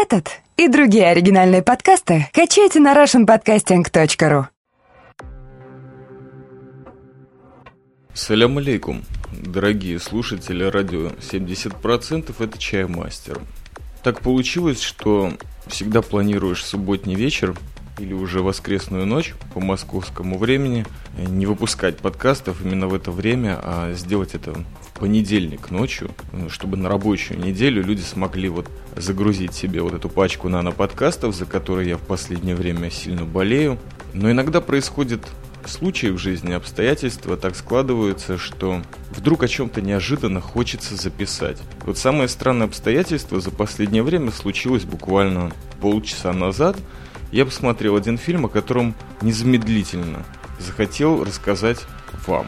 Этот и другие оригинальные подкасты качайте на russianpodcasting.ru Салям алейкум, дорогие слушатели радио. 70% это чаймастер. Так получилось, что всегда планируешь субботний вечер или уже воскресную ночь по московскому времени не выпускать подкастов именно в это время, а сделать это в понедельник ночью, чтобы на рабочую неделю люди смогли вот загрузить себе вот эту пачку нано-подкастов, за которые я в последнее время сильно болею. Но иногда происходит случаи в жизни, обстоятельства так складываются, что вдруг о чем-то неожиданно хочется записать. Вот самое странное обстоятельство за последнее время случилось буквально полчаса назад – я посмотрел один фильм, о котором незамедлительно захотел рассказать вам.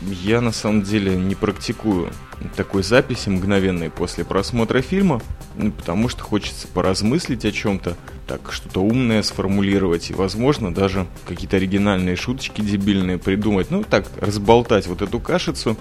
Я на самом деле не практикую такой записи мгновенной после просмотра фильма, ну, потому что хочется поразмыслить о чем-то, так что-то умное сформулировать и, возможно, даже какие-то оригинальные шуточки дебильные придумать. Ну, так, разболтать вот эту кашицу,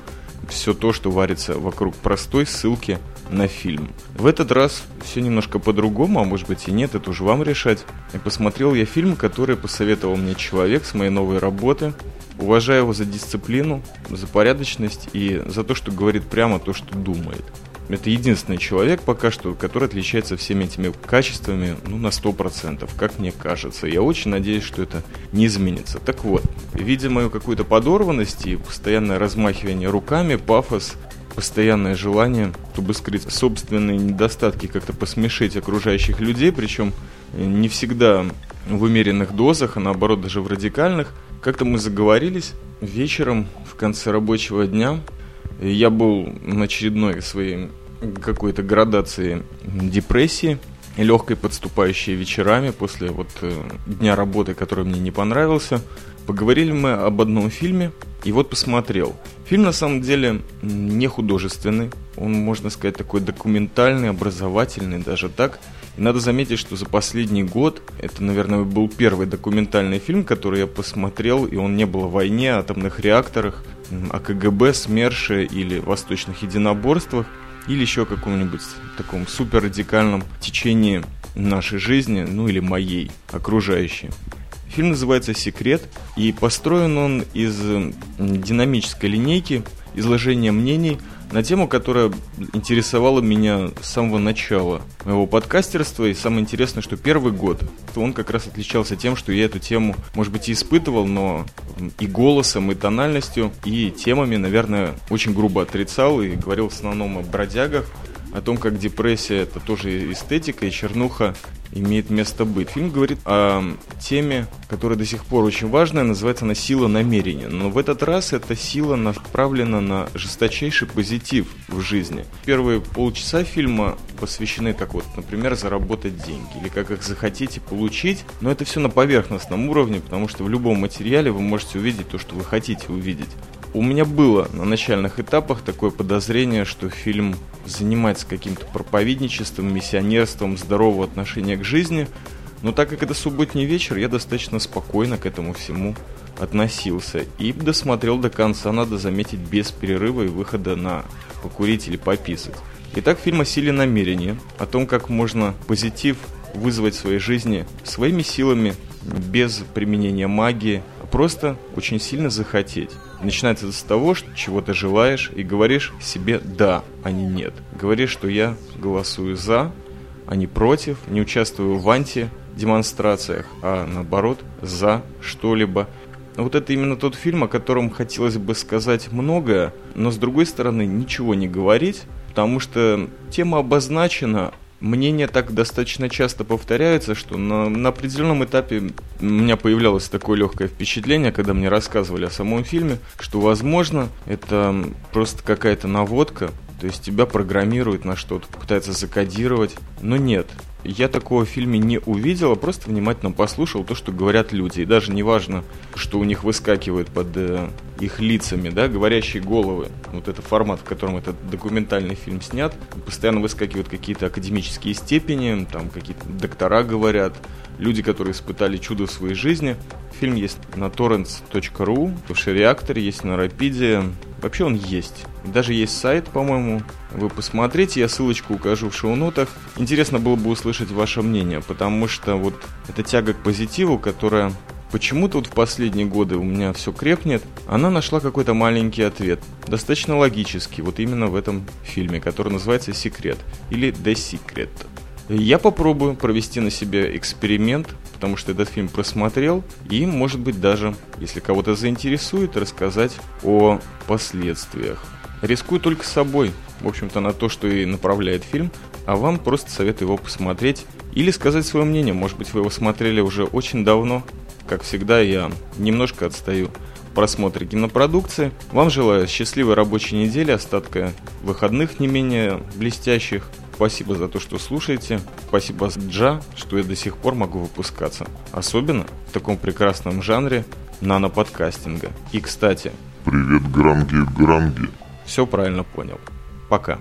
все то, что варится вокруг простой ссылки на фильм. В этот раз все немножко по-другому, а может быть и нет, это уже вам решать. И посмотрел я фильм, который посоветовал мне человек с моей новой работы. Уважаю его за дисциплину, за порядочность и за то, что говорит прямо то, что думает. Это единственный человек пока что, который отличается всеми этими качествами ну, на 100%, как мне кажется. Я очень надеюсь, что это не изменится. Так вот, видя мою какую-то подорванность и постоянное размахивание руками, пафос, постоянное желание, чтобы скрыть собственные недостатки, как-то посмешить окружающих людей, причем не всегда в умеренных дозах, а наоборот даже в радикальных. Как-то мы заговорились вечером в конце рабочего дня. Я был на очередной своей какой-то градации депрессии, легкой подступающей вечерами после вот э, дня работы, который мне не понравился. Поговорили мы об одном фильме, и вот посмотрел. Фильм на самом деле не художественный, он, можно сказать, такой документальный, образовательный, даже так. И надо заметить, что за последний год, это, наверное, был первый документальный фильм, который я посмотрел, и он не был о войне, атомных реакторах, о КГБ, СМЕРШе или восточных единоборствах, или еще каком-нибудь таком супер радикальном течении нашей жизни, ну или моей, окружающей. Фильм называется «Секрет», и построен он из динамической линейки изложения мнений на тему, которая интересовала меня с самого начала моего подкастерства. И самое интересное, что первый год, он как раз отличался тем, что я эту тему, может быть, и испытывал, но и голосом, и тональностью, и темами, наверное, очень грубо отрицал и говорил в основном о бродягах, о том, как депрессия это тоже эстетика и чернуха имеет место быть. Фильм говорит о теме, которая до сих пор очень важная, называется она «Сила намерения». Но в этот раз эта сила направлена на жесточайший позитив в жизни. Первые полчаса фильма посвящены, как вот, например, заработать деньги или как их захотите получить. Но это все на поверхностном уровне, потому что в любом материале вы можете увидеть то, что вы хотите увидеть. У меня было на начальных этапах такое подозрение, что фильм занимается каким-то проповедничеством, миссионерством, здорового отношения к жизни. Но так как это субботний вечер, я достаточно спокойно к этому всему относился. И досмотрел до конца, надо заметить, без перерыва и выхода на покурить или пописать. Итак, фильм о силе намерения, о том, как можно позитив вызвать в своей жизни своими силами, без применения магии, просто очень сильно захотеть. Начинается с того, что чего ты желаешь, и говоришь себе «да», а не «нет». Говоришь, что я голосую «за», а не «против», не участвую в анти-демонстрациях, а наоборот «за» что-либо. Вот это именно тот фильм, о котором хотелось бы сказать многое, но с другой стороны ничего не говорить, потому что тема обозначена, мнения так достаточно часто повторяются, что на, на определенном этапе у меня появлялось такое легкое впечатление, когда мне рассказывали о самом фильме, что, возможно, это просто какая-то наводка, то есть тебя программируют на что-то, пытаются закодировать, но нет. Я такого в фильме не увидел, а просто внимательно послушал то, что говорят люди. И даже не важно, что у них выскакивает под э, их лицами, да, говорящие головы. Вот это формат, в котором этот документальный фильм снят. Постоянно выскакивают какие-то академические степени, там какие-то доктора говорят, люди, которые испытали чудо в своей жизни. Фильм есть на torrents.ru, в реакторе есть на Рапиде. Вообще он есть. Даже есть сайт, по-моему. Вы посмотрите, я ссылочку укажу в шоу-нотах. Интересно было бы услышать ваше мнение, потому что вот эта тяга к позитиву, которая почему-то вот в последние годы у меня все крепнет, она нашла какой-то маленький ответ. Достаточно логический, вот именно в этом фильме, который называется «Секрет» или «The Secret». Я попробую провести на себе эксперимент, потому что этот фильм просмотрел, и, может быть, даже, если кого-то заинтересует, рассказать о последствиях. Рискую только собой, в общем-то, на то, что и направляет фильм, а вам просто советую его посмотреть или сказать свое мнение. Может быть, вы его смотрели уже очень давно. Как всегда, я немножко отстаю в просмотре кинопродукции. Вам желаю счастливой рабочей недели, остатка выходных не менее блестящих. Спасибо за то, что слушаете. Спасибо, Джа, что я до сих пор могу выпускаться. Особенно в таком прекрасном жанре нано-подкастинга. И, кстати... Привет, Гранги, Гранги. Все правильно понял. Пока.